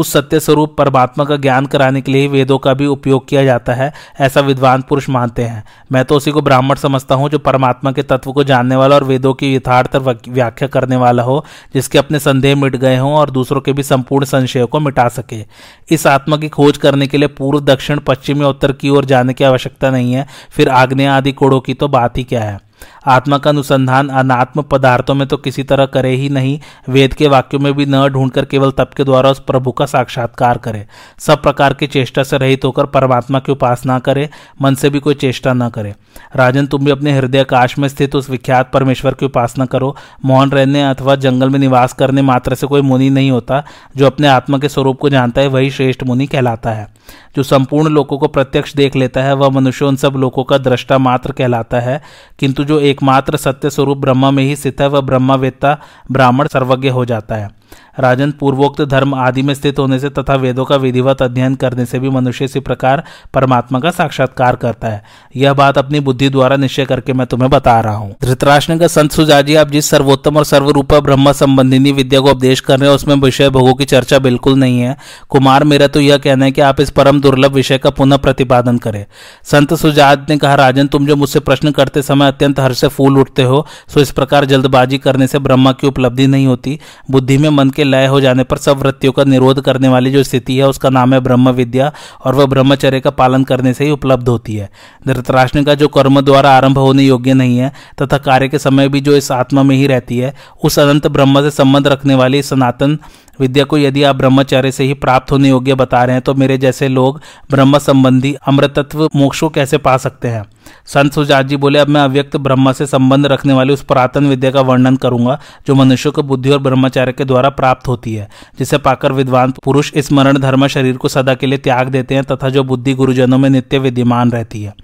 उस सत्य स्वरूप परमात्मा का ज्ञान कराने के लिए वेदों का भी उपयोग किया जाता है, ऐसा विद्वान पुरुष मानते हैं। मैं तो उसी को ब्राह्मण समझता हूँ जो परमात्मा के तत्व को जानने वाला और वेदों की यथार्थ व्याख्या करने वाला हो, जिसके अपने संदेह मिट गए हों और दूसरों के भी संपूर्ण संशयों को मिटा सके। इस आत्मा की खोज करने के लिए पूर्व, दक्षिण, पश्चिम या उत्तर की ओर जाने की आवश्यकता नहीं है, फिर आग्नेय आदि कोड़ों की तो बात ही क्या है? आत्मा का अनुसंधान अनात्म पदार्थों में तो किसी तरह करे ही नहीं। वेद के वाक्यों में भी न ढूंढकर केवल तप के द्वारा उस प्रभु का साक्षात्कार करे। सब प्रकार की चेष्टा से रहित होकर परमात्मा की उपासना करे, मन से भी कोई चेष्टा न करे। राजन, तुम भी अपने हृदय काश में स्थित उस विख्यात परमेश्वर की उपासना करो। मौन रहने अथवा जंगल में निवास करने मात्र से कोई मुनि नहीं होता। जो अपने आत्मा के स्वरूप को जानता है, वही श्रेष्ठ मुनि कहलाता है। जो संपूर्ण लोगों को प्रत्यक्ष देख लेता है, वह मनुष्य उन सब लोगों का दृष्टा मात्र कहलाता है। किंतु जो एकमात्र सत्य स्वरूप ब्रह्म में ही स्थित है, वह ब्रह्मवेत्ता ब्राह्मण सर्वज्ञ हो जाता है। राजन, पूर्वोक्त धर्म आदि में स्थित होने से तथा वेदों का विधिवत अध्ययन करने से भी मनुष्य इसी प्रकार परमात्मा का साक्षात्कार करता है। यह बात अपनी बुद्धि द्वारा निश्चय करके मैं तुम्हें बता रहा हूँ। धृतराष्ट्र का संत सुजाजी, आप जिस सर्वोत्तम और सर्वरूप ब्रह्म संबंधिनी विद्या को उपदेश कर रहे हैं, उसमें विषय भोगों की चर्चा बिल्कुल नहीं है। कुमार, मेरा तो यह कहना है कि आप इस परम दुर्लभ विषय का पुनः प्रतिपादन करें। संत सुजात ने कहा, राजन, तुम जो मुझसे प्रश्न करते समय अत्यंत हर्ष से फूल उठते हो, सो इस प्रकार जल्दबाजी करने से ब्रह्मा की उपलब्धि नहीं होती। बुद्धि में मन के लय हो जाने पर सब वृत्तियों का निरोध करने वाली जो स्थिति है, उसका नाम है ब्रह्म विद्या और वह ब्रह्मचर्य का पालन करने से ही उपलब्ध होती है। धृतराष्ट्र का जो कर्म द्वारा आरंभ होने योग्य नहीं है, तथा कार्य के समय भी जो इस आत्मा में ही रहती है, उस अनंत ब्रह्म से संबंध रखने वाली सनातन विद्या को यदि आप ब्रह्मचार्य से ही प्राप्त होने योग्य बता रहे हैं तो मेरे जैसे लोग ब्रह्म संबंधी अमृतत्व मोक्ष को कैसे पा सकते हैं? संत सुजात जी बोले, अब मैं अव्यक्त ब्रह्म से संबंध रखने वाली उस पुरातन विद्या का वर्णन करूँगा, जो मनुष्य को बुद्धि और ब्रह्मचार्य के द्वारा प्राप्त होती है, जिसे पाकर विद्वान पुरुष इस मरण धर्म शरीर को सदा के लिए त्याग देते हैं, तथा जो बुद्धि गुरुजनों में नित्य विद्यमान रहती है।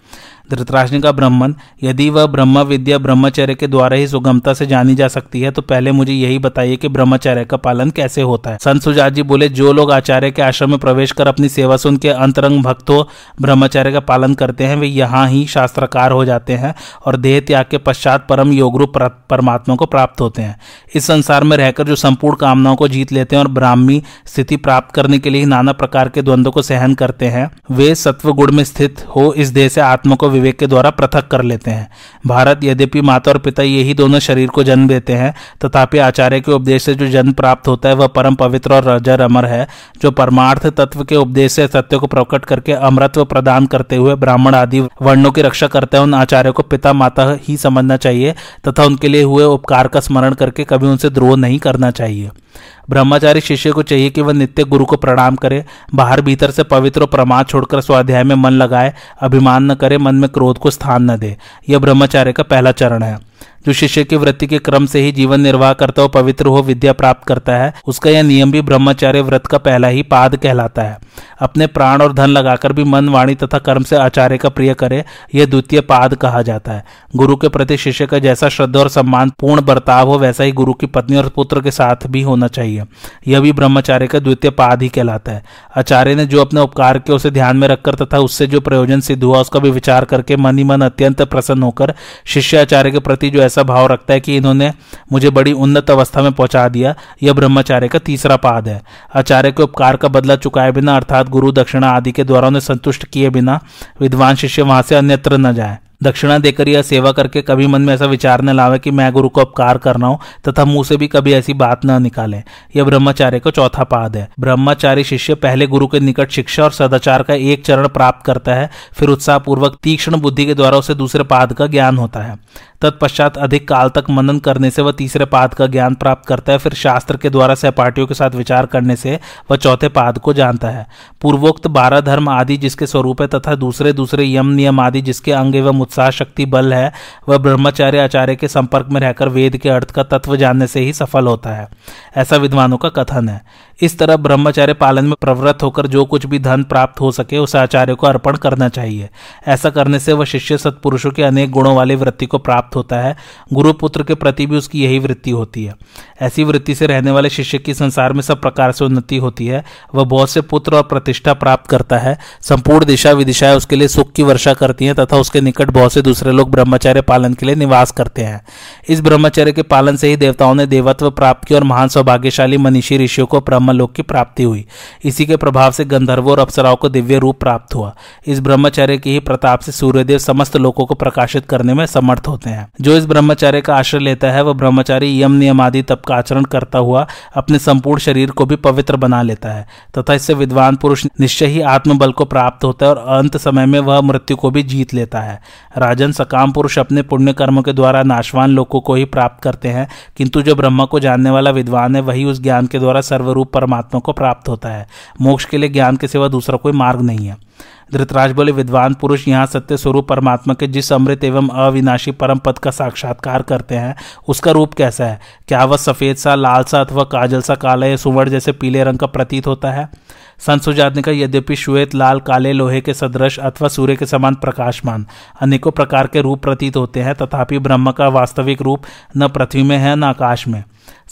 धृतराष्ट्र का ब्राह्मण, यदि वह ब्रह्म विद्या ब्रह्मचर्य के द्वारा ही सुगमता से जानी जा सकती है तो पहले मुझे यही बताइए कि ब्रह्मचर्य का पालन कैसे होता है। संत सुजात जी बोले, जो लोग आचार्य के आश्रम में प्रवेश कर अपनी सेवा से उनके अंतरंग भक्तों, ब्रह्मचर्य का पालन करते हैं, वे यहाँ ही शास्त्रकार हो जाते हैं और देह त्याग के पश्चात परम योगरूप परमात्मा को प्राप्त होते हैं। इस संसार में रहकर जो संपूर्ण कामनाओं को जीत लेते हैं और ब्राह्मी स्थिति प्राप्त करने के लिए नाना प्रकार के द्वंद्व को सहन करते हैं, वे सत्व गुण में स्थित हो, इस देह से आत्मा को विवेक के द्वारा पृथक कर लेते हैं। भारत यद्यपि माता और पिता यही दोनों शरीर को जन्म देते हैं, तथापि आचार्य के उपदेश से जो जन्म प्राप्त होता है, वह परम पवित्र और रजर अमर है, जो परमार्थ तत्व के उपदेश से सत्य को प्रकट करके अमृत्व प्रदान करते हुए ब्राह्मण आदि वर्णों की रक्षा करते हैं, उन आचार्यों को पिता माता ही समझना चाहिए, तथा उनके लिए हुए उपकार का स्मरण करके कभी उनसे द्रोह नहीं करना चाहिए। ब्रह्मचारी शिष्य को चाहिए कि वह नित्य गुरु को प्रणाम करे, बाहर भीतर से पवित्र और प्रमाद छोड़कर स्वाध्याय में मन लगाए, अभिमान न करे, मन में क्रोध को स्थान न दे। यह ब्रह्मचार्य का पहला चरण है। जो शिष्य की वृत्ति के क्रम से ही जीवन निर्वाह करता हो पवित्र हो विद्या प्राप्त करता है, उसका यह नियम भी ब्रह्मचार्य व्रत का पहला ही पाद कहलाता है। अपने प्राण और धन लगाकर भी मन, वाणी तथा कर्म से आचार्य का प्रिय करे, यह द्वितीय पाद कहा जाता है। गुरु के प्रति शिष्य का जैसा श्रद्धा और सम्मान, पूर्ण बर्ताव हो, वैसा ही गुरु की पत्नी और पुत्र के साथ भी होना चाहिए। यह भी ब्रह्मचार्य का द्वितीय पाद ही कहलाता है। आचार्य ने जो अपने उपकार के उसे ध्यान में रखकर तथा उससे जो प्रयोजन सिद्ध हुआ, उसका भी विचार करके मन ही मन अत्यंत प्रसन्न होकर, शिष्य आचार्य के प्रति जो ऐसा भाव रखता है कि इन्होंने मुझे बड़ी उन्नत अवस्था में पहुँचा दिया, यह ब्रह्मचार्य का तीसरा पाद है। आचार्य के उपकार का बदला चुकाए बिना, अर्थात गुरु दक्षिणा आदि के द्वारा उन्हें संतुष्ट किए बिना, विद्वान शिष्य वहाँ से अन्यत्र न जाए। दक्षिणा देकर यह सेवा करके कभी मन में ऐसा विचार न लावे कि मैं गुरु को उपकार करना हूँ, तथा मुँह से भी कभी ऐसी बात न निकाले। यह ब्रह्मचार्य का चौथा पाद है। ब्रह्मचारी शिष्य पहले गुरु के निकट शिक्षा और सदाचार का एक चरण प्राप्त करता है, फिर उत्साहपूर्वक तीक्ष्ण बुद्धि के द्वारा उसे दूसरे पाद का ज्ञान होता है। तत्पश्चात अधिक काल तक मनन करने से वह तीसरे पाद का ज्ञान प्राप्त करता है, फिर शास्त्र के द्वारा सहपाठियों के साथ विचार करने से वह चौथे पाद को जानता है। पूर्वोक्त बारह धर्म आदि जिसके स्वरूप है तथा दूसरे दूसरे यम नियम आदि जिसके अंग एवं उत्साह शक्ति बल है, वह ब्रह्मचार्य आचार्य के संपर्क में रहकर वेद के अर्थ का तत्व जानने से ही सफल होता है। ऐसा विद्वानों का कथन है। इस तरह ब्रह्मचार्य पालन में प्रवृत्त होकर जो कुछ भी धन प्राप्त हो सके उस आचार्य को अर्पण करना चाहिए। ऐसा करने से वह शिष्य सत्पुरुषों के अनेक गुणों वाली वृत्ति को प्राप्त होता है। गुरु पुत्र के प्रति भी उसकी यही वृत्ति होती है। ऐसी वृत्ति से रहने वाले शिष्य की संसार में सब प्रकार से उन्नति होती है। वह बहुत से पुत्र और प्रतिष्ठा प्राप्त करता है। संपूर्ण दिशा विदिशाएँ उसके लिए सुख की वर्षा करती हैं तथा उसके निकट बहुत से दूसरे लोग ब्रह्मचार्य पालन के लिए निवास करते हैं। इस ब्रह्मचर्य के पालन से ही देवताओं ने देवत्व प्राप्त किया और महान सौभाग्यशाली मनीषी ऋषियों को ब्रह्मलोक की प्राप्ति हुई। इसी के प्रभाव से गंधर्वों और अप्सराओं को दिव्य रूप प्राप्त हुआ। इस ब्रह्मचर्य के ही प्रताप से सूर्यदेव समस्त लोगों को प्रकाशित करने में समर्थ होते हैं। जो इस ब्रह्मचर्य का आश्रय लेता है, वह ब्रह्मचारी यम नियम आदि तप का आचरण करता हुआ अपने संपूर्ण शरीर को भी पवित्र बना लेता है, तथा इससे विद्वान पुरुष निश्चय ही आत्मबल को प्राप्त होता है और अंत समय में वह मृत्यु को भी जीत लेता है। राजन सकाम पुरुष अपने पुण्य कर्मों के द्वारा नाशवान लोगों को ही प्राप्त करते हैं, किंतु जो ब्रह्मा को जानने वाला विद्वान है, वही उस ज्ञान के द्वारा सर्वरूप परमात्मा को प्राप्त होता है। मोक्ष के लिए ज्ञान के सिवा दूसरा कोई मार्ग नहीं है। धृतराज बोले, विद्वान पुरुष यहाँ सत्य स्वरूप परमात्मा के जिस अमृत एवं अविनाशी परम पद का साक्षात्कार करते हैं, उसका रूप कैसा है? क्या वह सफ़ेद सा, लाल सा अथवा काजल सा, काला या सुवर्ण जैसे पीले रंग का प्रतीत होता है? संत सुजात ने कहा, यद्यपि श्वेत, लाल, काले, लोहे के सदृश अथवा सूर्य के समान प्रकाशमान, अनेकों प्रकार के रूप प्रतीत होते हैं, तथापि ब्रह्म का वास्तविक रूप न पृथ्वी में है, न आकाश में।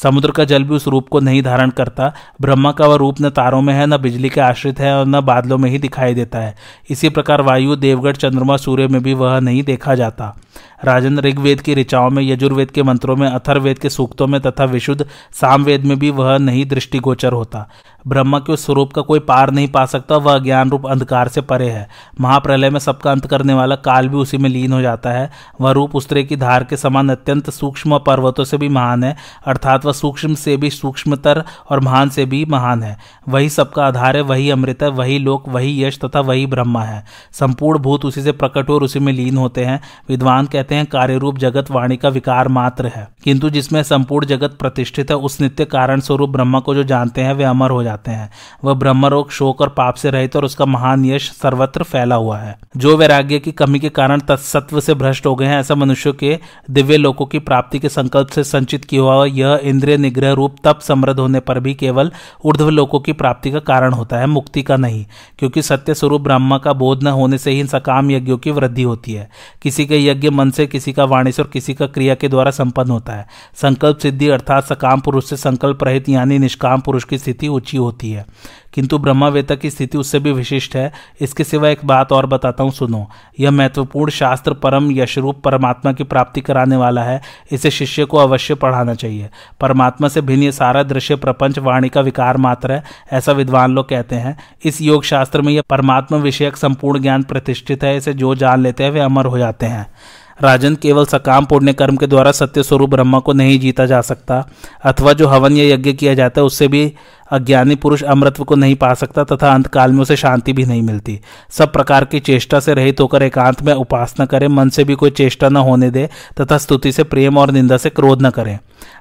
समुद्र का जल भी उस रूप को नहीं धारण करता, ब्रह्मा का वह रूप न तारों में है, न बिजली के आश्रित है और न बादलों में ही दिखाई देता है। इसी प्रकार वायु देवगढ़ चंद्रमा सूर्य में भी वह नहीं देखा जाता। राजन ऋग्वेद की ऋचाओं में, यजुर्वेद के मंत्रों में अथर्वेद के सूक्तों में तथा विशुद्ध सामवेद में भी वह नहीं दृष्टिगोचर होता। ब्रह्म के स्वरूप का कोई पार नहीं पा सकता, वह ज्ञान रूप अंधकार से परे है। महाप्रलय में सबका अंत करने वाला काल भी उसी में लीन हो जाता है। वह रूप उस तरह की धार के समान अत्यंत सूक्ष्म पर्वतों से भी महान है, अर्थात वह सूक्ष्म से भी सूक्ष्मतर और महान से भी महान है। वही सबका आधार है, वही अमृत है, वही लोक, वही यश तथा वही ब्रह्मा है। संपूर्ण भूत उसी से प्रकट और उसी में लीन होते हैं। विद्वान कहते हैं कार्य रूप जगत वाणी का विकार मात्र है। किंतु जिसमें संपूर्ण जगत प्रतिष्ठित है, उस नित्य कारण स्वरूप ब्रह्मा को जो जानते हैं, वे अमर हो जाते जाते हैं। वह ब्रह्मरोग, शोक और पाप से रहित और उसका महान यश सर्वत्र फैला हुआ है। जो वैराग्य की कमी के कारण तत्सत्व से भ्रष्ट हो गए हैं, ऐसा मनुष्य के दिव्य लोकों की प्राप्ति के संकल्प से संचित किया हुआ यह इंद्रिय निग्रह रूप तप समृद्ध होने पर भी केवल ऊर्ध्व लोकों की प्राप्ति का कारण होता है, मुक्ति का नहीं। क्योंकि सत्य स्वरूप ब्रह्मा का बोध न होने से ही सकाम यज्ञों की वृद्धि होती है। किसी के यज्ञ मन से किसी का वाणी से और किसी का क्रिया के द्वारा संपन्न होता है। संकल्प सिद्धि अर्थात सकाम पुरुष से संकल्प रहित यानी निष्काम पुरुष की स्थिति ऊँची होती है। किंतु ब्रह्मावेता की स्थिति उससे भी विशिष्ट है। इसके सिवा एक बात और बताता हूँ, सुनो। यह महत्वपूर्ण शास्त्र परम यशरूप परमात्मा की प्राप्ति कराने वाला है। इसे शिष्य को अवश्य पढ़ाना चाहिए। परमात्मा से भिन्न सारा दृश्य प्रपंच वाणी का विकार मात्र है, ऐसा विद्वान लोग कहते हैं। इस योग शास्त्र में यह परमात्मा विषयक संपूर्ण ज्ञान प्रतिष्ठित है। इसे जो जान लेते हैं, वे अमर हो जाते हैं। राजन केवल सकाम पुण्य कर्म के द्वारा सत्य स्वरूप ब्रह्मा को नहीं जीता जा सकता, अथवा जो हवन या यज्ञ किया जाता है, उससे भी अज्ञानी पुरुष अमृत्व को नहीं पा सकता तथा अंतकाल में उसे शांति भी नहीं मिलती। सब प्रकार की चेष्टा से रहित होकर एकांत में उपासना करें, मन से भी कोई चेष्टा न होने दे तथा स्तुति से प्रेम और निंदा से क्रोध न करें।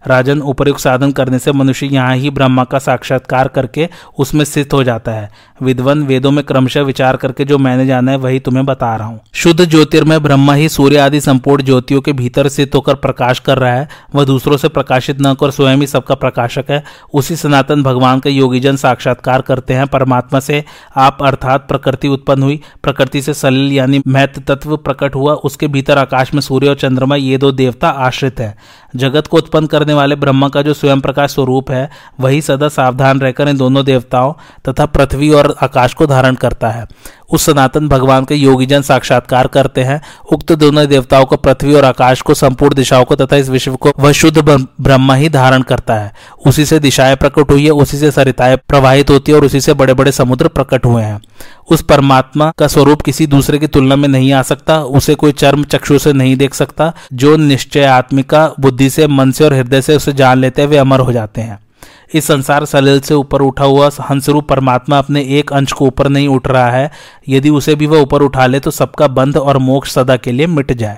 राजन उपयुक्त साधन करने से मनुष्य यहाँ ही ब्रह्मा का साक्षात्कार करके उसमें स्थित हो जाता है। विद्वन वेदों में क्रमशः विचार करके जो मैंने जाना है वही तुम्हें बता रहा हूँ। शुद्ध ज्योतिर्मय ब्रह्मा ही सूर्य आदि संपूर्ण ज्योतियों के भीतर स्थित होकर प्रकाश कर रहा है। वह दूसरों से प्रकाशित न कर, स्वयं ही सबका प्रकाशक है। उसी सनातन भगवान का योगीजन साक्षात्कार करते हैं। परमात्मा से आप अर्थात प्रकृति उत्पन्न हुई। प्रकृति से सलिल यानी महत्व तत्व प्रकट हुआ। उसके भीतर आकाश में सूर्य और चंद्रमा ये दो देवता आश्रित हैं। जगत को उत्पन्न करने वाले ब्रह्मा का जो स्वयं प्रकाश स्वरूप है, वही सदा सावधान रहकर इन दोनों देवताओं तथा पृथ्वी और आकाश को धारण करता है। उस सनातन भगवान के योगीजन साक्षात्कार करते हैं। उक्त दोनों देवताओं को पृथ्वी और आकाश को संपूर्ण दिशाओं को तथा इस विश्व को वह शुद्ध ब्रह्मा ही धारण करता है। उसी से दिशाएँ प्रकट हुई है, उसी से सरिताएँ प्रवाहित होती है और उसी से बड़े बड़े समुद्र प्रकट हुए हैं। उस परमात्मा का स्वरूप किसी दूसरे की तुलना में नहीं आ सकता, उसे कोई चर्म चक्षु से नहीं देख सकता, जो निश्चय आत्मिका, बुद्धि से, मन से और हृदय से उसे जान लेते हैं, वे अमर हो जाते हैं। इस संसार सलिल से ऊपर उठा हुआ हंसरूप परमात्मा अपने एक अंश को ऊपर नहीं उठ रहा है। यदि उसे भी वह ऊपर उठा ले तो सबका बंध और मोक्ष सदा के लिए मिट जाए।